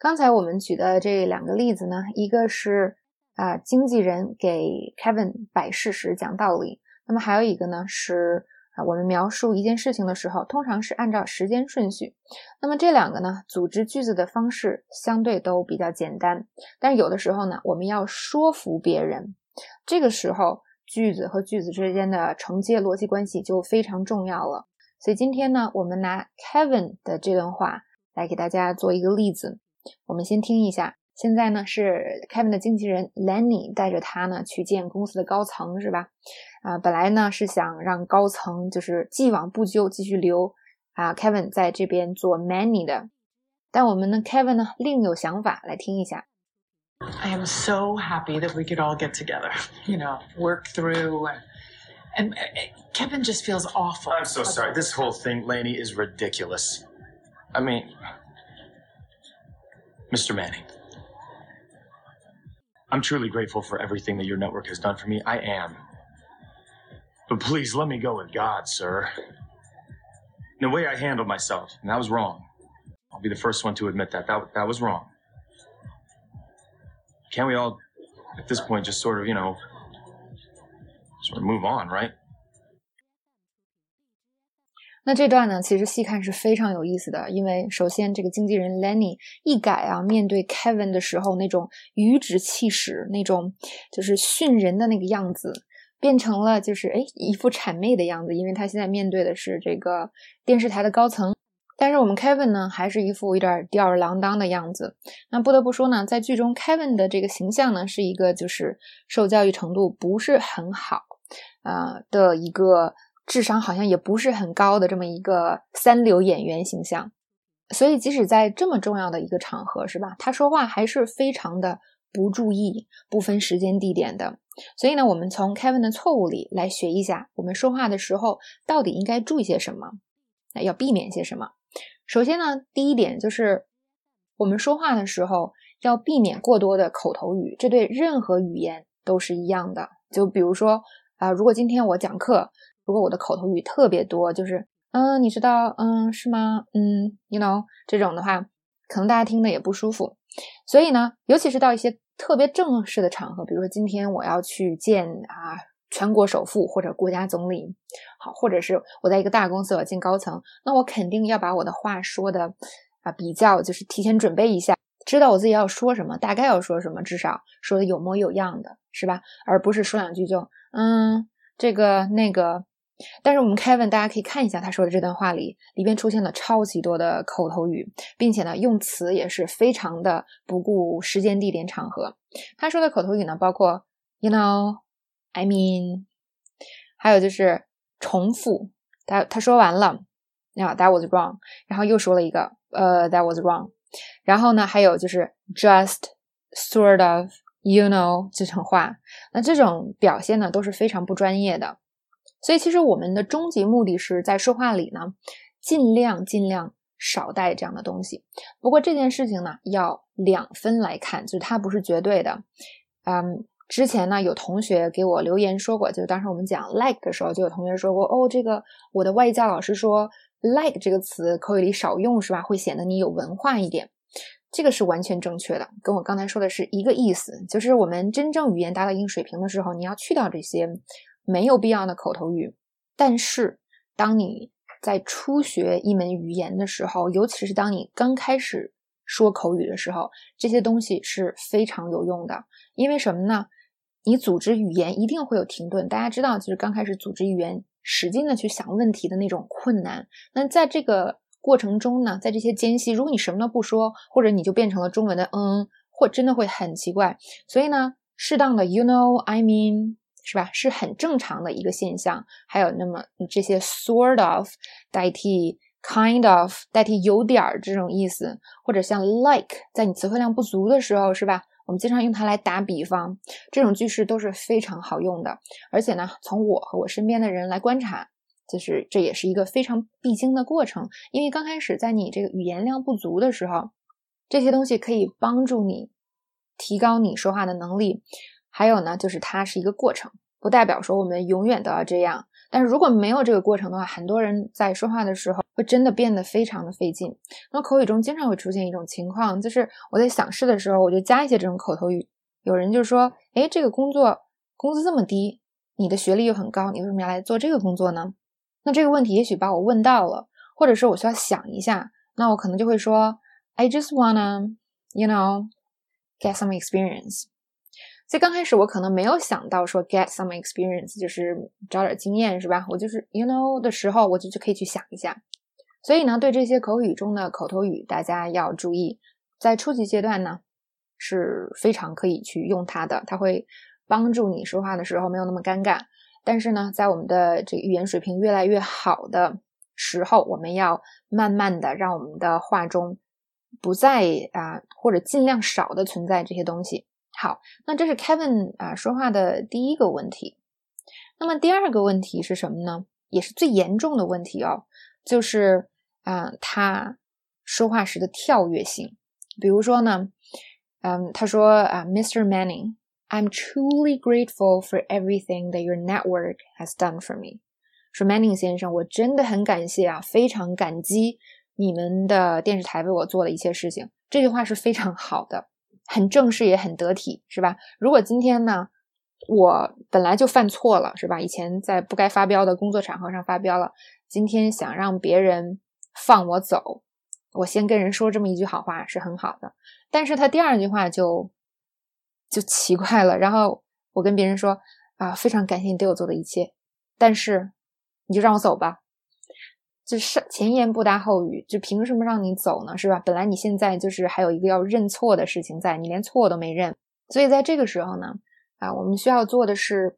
刚才我们举的这两个例子呢，一个是啊经纪人给 Kevin 摆事实讲道理，那么还有一个呢是啊我们描述一件事情的时候，通常是按照时间顺序。那么这两个呢，组织句子的方式相对都比较简单，但是有的时候呢，我们要说服别人，这个时候句子和句子之间的承接逻辑关系就非常重要了。所以今天呢，我们拿 Kevin 的这段话来给大家做一个例子。我们先听一下。现在呢是 Kevin 的经纪人 Lenny 带着他呢去见公司的高层，是吧？啊，本来呢是想让高层就是既往不咎，继续留啊 Kevin 在这边做 Manny 的。但我们的 Kevin 呢另有想法，来听一下。I am so happy that we could all get together, you know, work through. And, and Kevin just feels awful. I'm so sorry. This whole thing, Laney, is ridiculous. I mean, Mr. Manning. I'm truly grateful for everything that your network has done for me. I am. But please let me go with God, sir. The way I handled myself, and that was wrong. I'll be the first one to admit that. That, that was wrong. Can't we all, at this point, just sort of, you know, sort of move on, right? 那这段呢，其实细看是非常有意思的，因为首先这个经纪人 Lenny 一改啊，面对 Kevin 的时候那种颐指气使、那种就是训人的那个样子，变成了就是哎一副谄媚的样子，因为他现在面对的是这个电视台的高层。但是我们 Kevin 呢，还是一副有点吊儿郎当的样子。那不得不说呢，在剧中 Kevin 的这个形象呢，是一个就是受教育程度不是很好啊的一个。智商好像也不是很高的这么一个三流演员形象，所以即使在这么重要的一个场合，是吧？他说话还是非常的不注意，不分时间地点的。所以呢，我们从 Kevin 的错误里来学一下，我们说话的时候到底应该注意些什么，要避免些什么。首先呢，第一点就是我们说话的时候要避免过多的口头语，这对任何语言都是一样的。就比如说啊，如果今天我讲课。如果我的口头语特别多，就是嗯，你知道，嗯，是吗？嗯，you know 这种的话，可能大家听的也不舒服。所以呢，尤其是到一些特别正式的场合，比如说今天我要去见啊全国首富或者国家总理，好，或者是我在一个大公司我要见高层，那我肯定要把我的话说的啊比较就是提前准备一下，知道我自己要说什么，大概要说什么，至少说的有模有样的，是吧？而不是说两句就嗯这个那个。但是我们 Kevin，大家可以看一下他说的这段话里，里边出现了超级多的口头语，并且呢，用词也是非常的不顾时间、地点、场合。他说的口头语呢，包括 you know, I mean，还有就是重复。他他说完了，啊，that was wrong，然后又说了一个，呃，that was wrong。然后呢，还有就是 just, sort of, you know 这种话。那这种表现呢，都是非常不专业的。所以，其实我们的终极目的是在说话里呢，尽量尽量少带这样的东西。不过这件事情呢，要两分来看，就是它不是绝对的。嗯，之前呢，有同学给我留言说过，就是当时我们讲 like 的时候，就有同学说过，哦，这个我的外教老师说 like 这个词口语里少用是吧？会显得你有文化一点。这个是完全正确的，跟我刚才说的是一个意思。就是我们真正语言达到一定水平的时候，你要去掉这些。没有必要的口头语，但是当你在初学一门语言的时候，尤其是当你刚开始说口语的时候，这些东西是非常有用的。因为什么呢？你组织语言一定会有停顿，大家知道，就是刚开始组织语言，使劲的去想问题的那种困难。那在这个过程中呢，在这些间隙，如果你什么都不说，或者你就变成了中文的嗯，或真的会很奇怪。所以呢，适当的 you know I mean。是吧？是很正常的一个现象。还有那么这些 sort of 代替 kind of 代替有点儿这种意思，或者像 like，在你词汇量不足的时候，是吧？我们经常用它来打比方，这种句式都是非常好用的。而且呢，从我和我身边的人来观察，就是这也是一个非常必经的过程。因为刚开始在你这个语言量不足的时候，这些东西可以帮助你提高你说话的能力。还有呢，就是它是一个过程，不代表说我们永远都要这样。但是如果没有这个过程的话，很多人在说话的时候会真的变得非常的费劲。那口语中经常会出现一种情况，就是我在想事的时候，我就加一些这种口头语。有人就说：“哎，这个工作工资这么低，你的学历又很高，你为什么要来做这个工作呢？”那这个问题也许把我问到了，或者是我需要想一下，那我可能就会说：“I just wanna, you know, get some experience。”所以刚开始我可能没有想到说 get some experience 就是找点经验是吧？我就是 you know 的时候，我就就可以去想一下。所以呢，对这些口语中的口头语，大家要注意，在初级阶段呢是非常可以去用它的，它会帮助你说话的时候没有那么尴尬。但是呢，在我们的这个语言水平越来越好的时候，我们要慢慢的让我们的话中不再啊或者尽量少的存在这些东西。好，那这是 Kevin 啊说话的第一个问题。那么第二个问题是什么呢？也是最严重的问题哦，就是啊他说话时的跳跃性。比如说呢，嗯，他说啊，Mr. Manning，I'm truly grateful for everything that your network has done for me。说 Manning 先生，我真的很感谢啊，非常感激你们的电视台为我做的一切事情。这句话是非常好的。很正式也很得体，是吧？如果今天呢，我本来就犯错了，是吧？以前在不该发飙的工作场合上发飙了，今天想让别人放我走，我先跟人说这么一句好话是很好的。但是他第二句话就就奇怪了，然后我跟别人说啊，非常感谢你对我做的一切，但是你就让我走吧。就是前言不搭后语，就凭什么让你走呢？是吧？本来你现在就是还有一个要认错的事情在，你连错都没认，所以在这个时候呢，啊，我们需要做的是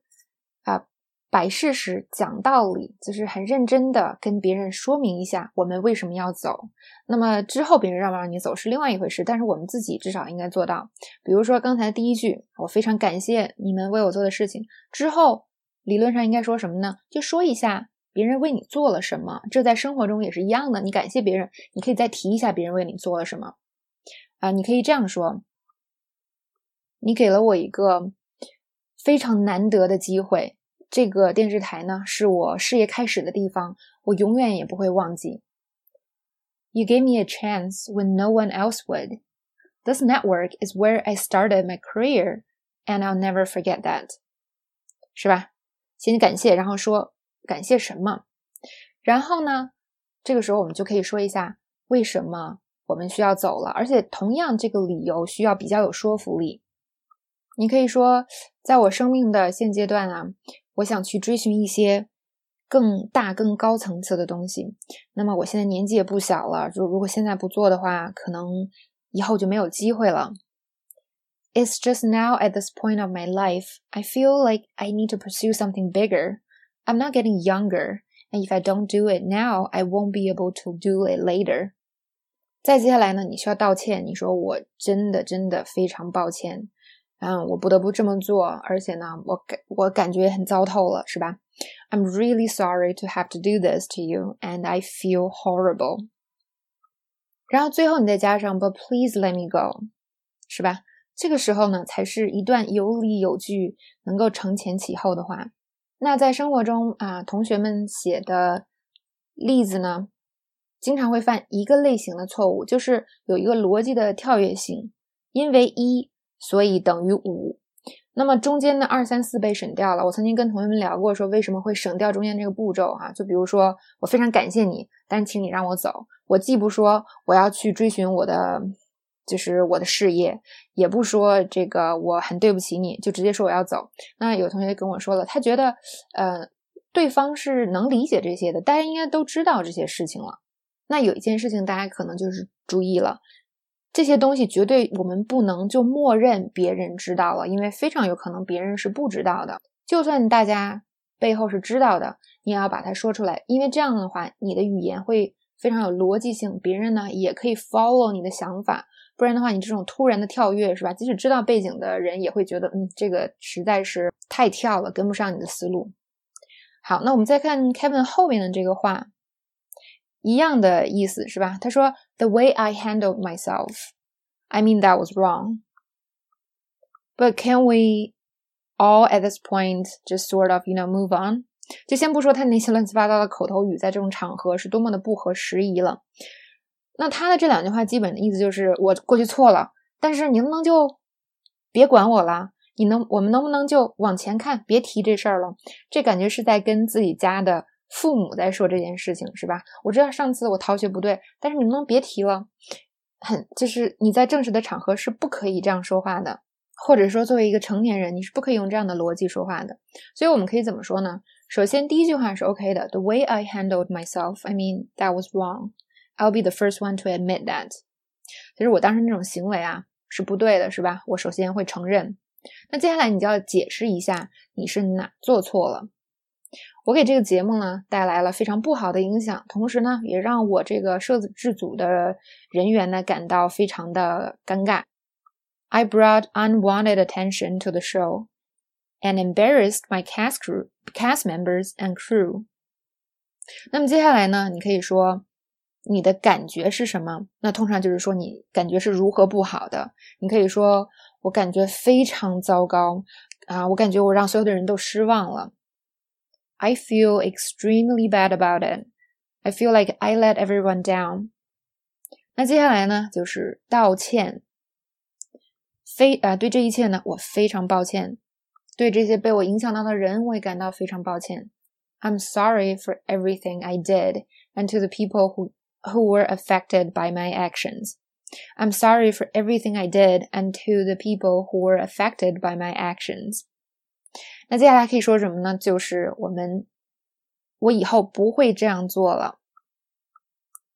啊，摆事实、讲道理，就是很认真的跟别人说明一下我们为什么要走。那么之后别人让不让你走是另外一回事，但是我们自己至少应该做到。比如说刚才第一句，我非常感谢你们为我做的事情，之后理论上应该说什么呢？就说一下。别人为你做了什么？这在生活中也是一样的。你感谢别人，你可以再提一下别人为你做了什么啊？你可以这样说：“你给了我一个非常难得的机会，这个电视台呢是我事业开始的地方，我永远也不会忘记。” You gave me a chance when no one else would. This network is where I started my career, and I'll never forget that. 是吧？先感谢，然后说。感谢什么？然后呢？这个时候我们就可以说一下为什么我们需要走了，而且同样这个理由需要比较有说服力。你可以说，在我生命的现阶段啊，我想去追寻一些更大、更高层次的东西。那么我现在年纪也不小了，就如果现在不做的话，可能以后就没有机会了。It's just now at this point of my life, I feel like I need to pursue something bigger. I'm not getting younger, and if I don't do it now, I won't be able to do it later. 再接下来呢，你需要道歉。你说我真的真的非常抱歉，嗯，我不得不这么做，而且呢，我感我感觉很糟透了，是吧？I'm really sorry to have to do this to you, and I feel horrible. 然后最后你再加上 But please let me go，是吧？这个时候呢，才是一段有理有据、能够承前启后的话。 那在生活中啊，同学们写的例子呢，经常会犯一个类型的错误，就是有一个逻辑的跳跃性，因为一所以等于五，那么中间的二三四被省掉了。我曾经跟同学们聊过，说为什么会省掉中间这个步骤啊？就比如说，我非常感谢你，但请你让我走。我既不说我要去追寻我的。就是我的事业，也不说这个，我很对不起你，就直接说我要走。那有同学跟我说了，他觉得，呃，对方是能理解这些的，大家应该都知道这些事情了。那有一件事情，大家可能就是注意了，这些东西绝对我们不能就默认别人知道了，因为非常有可能别人是不知道的。就算大家背后是知道的，你也要把它说出来，因为这样的话，你的语言会非常有逻辑性，别人呢也可以 follow 你的想法。不然的话，你这种突然的跳跃是吧？即使知道背景的人也会觉得，嗯，这个实在是太跳了，跟不上你的思路。好，那我们再看 Kevin 后面的这个话，一样的意思是吧？他说：“The way I handled myself, I mean that was wrong. But can we all at this point just sort of, you know, move on？” 就先不说他那些乱七八糟的口头语在这种场合是多么的不合时宜了。那他的这两句话基本的意思就是我过去错了，但是你能不能就别管我了？你能我们能不能就往前看，别提这事儿了？这感觉是在跟自己家的父母在说这件事情，是吧？我知道上次我逃学不对，但是你能不能别提了？很就是你在正式的场合是不可以这样说话的。或者说，作为一个成年人，你是不可以用这样的逻辑说话的。所以我们可以怎么说呢？首先，第一句话是 OK 的。The way I handled myself, I mean that was wrong. I'll be the first one to admit that. 其实我当时那种行为啊是不对的，是吧？我首先会承认。那接下来你就要解释一下你是哪做错了。我给这个节目呢带来了非常不好的影响，同时呢也让我这个摄制组的人员呢感到非常的尴尬。I brought unwanted attention to the show and embarrassed my cast crew, cast members and crew. 那么接下来呢？你可以说你的感觉是什么？那通常就是说你感觉是如何不好的。你可以说我感觉非常糟糕啊！我感觉我让所有的人都失望了。I feel extremely bad about it. I feel like I let everyone down. 那接下来呢？就是道歉。非啊，对这一切呢，我非常抱歉。对这些被我影响到的人，我也感到非常抱歉。I'm sorry for everything I did, and to the people who who were affected by my actions. I'm sorry for everything I did, and to the people who were affected by my actions. 那接下来可以说什么呢？就是我们，我以后不会这样做了。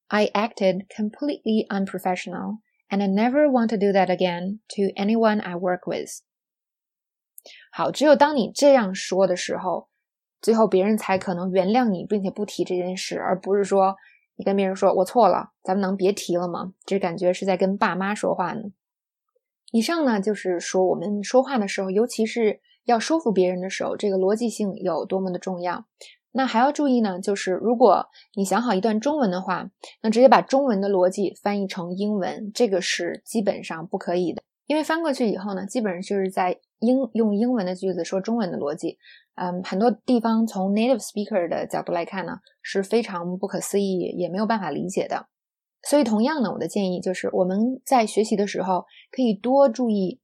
I acted completely unprofessional and I never want to do that again to anyone I work with。好，只有当你这样说的时候，最后别人才可能原谅你，并且不提这件事，而不是说 你跟别人说“我错了”，咱们能别提了吗？这感觉是在跟爸妈说话呢。以上呢，就是说我们说话的时候，尤其是要说服别人的时候，这个逻辑性有多么的重要。那还要注意呢，就是如果你想好一段中文的话，那直接把中文的逻辑翻译成英文，这个是基本上不可以的。因为翻过去以后呢，基本上就是在英用英文的句子说中文的逻辑。嗯，很多地方从 native speaker 的角度来看呢，是非常不可思议，也没有办法理解的。所以，同样呢，我的建议就是我们在学习的时候可以多注意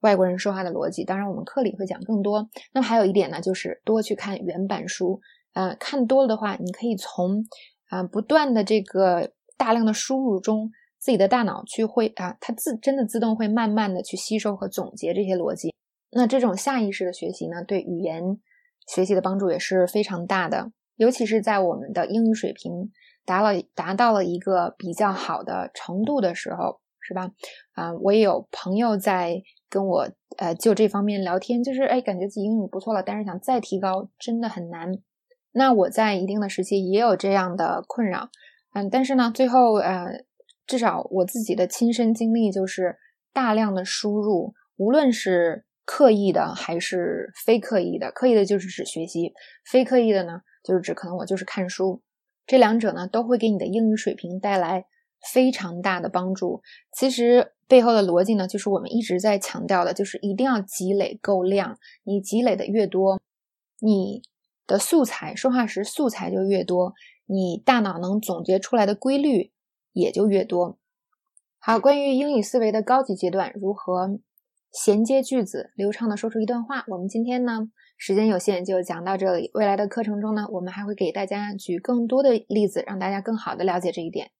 外国人说话的逻辑。当然，我们课里会讲更多。那么还有一点呢，就是多去看原版书。呃，看多了的话，你可以从啊不断的这个大量的输入中，自己的大脑去会啊，它自真的自动会慢慢的去吸收和总结这些逻辑。那这种下意识的学习呢，对语言学习的帮助也是非常大的。尤其是在我们的英语水平达了达到了一个比较好的程度的时候，是吧？啊，我也有朋友在跟我呃就这方面聊天，就是哎，感觉自己英语不错了，但是想再提高，真的很难。那我在一定的时期也有这样的困扰，嗯，但是呢，最后呃，至少我自己的亲身经历就是大量的输入，无论是刻意的还是非刻意的，刻意的就是指学习，非刻意的呢，就是指可能我就是看书，这两者呢都会给你的英语水平带来非常大的帮助。其实背后的逻辑呢，就是我们一直在强调的，就是一定要积累够量，你积累的越多，你。的素材说话时素材就越多，你大脑能总结出来的规律也就越多。好，关于英语思维的高级阶段，如何衔接句子，流畅的说出一段话，我们今天呢时间有限，就讲到这里。未来的课程中呢，我们还会给大家举更多的例子，让大家更好的了解这一点。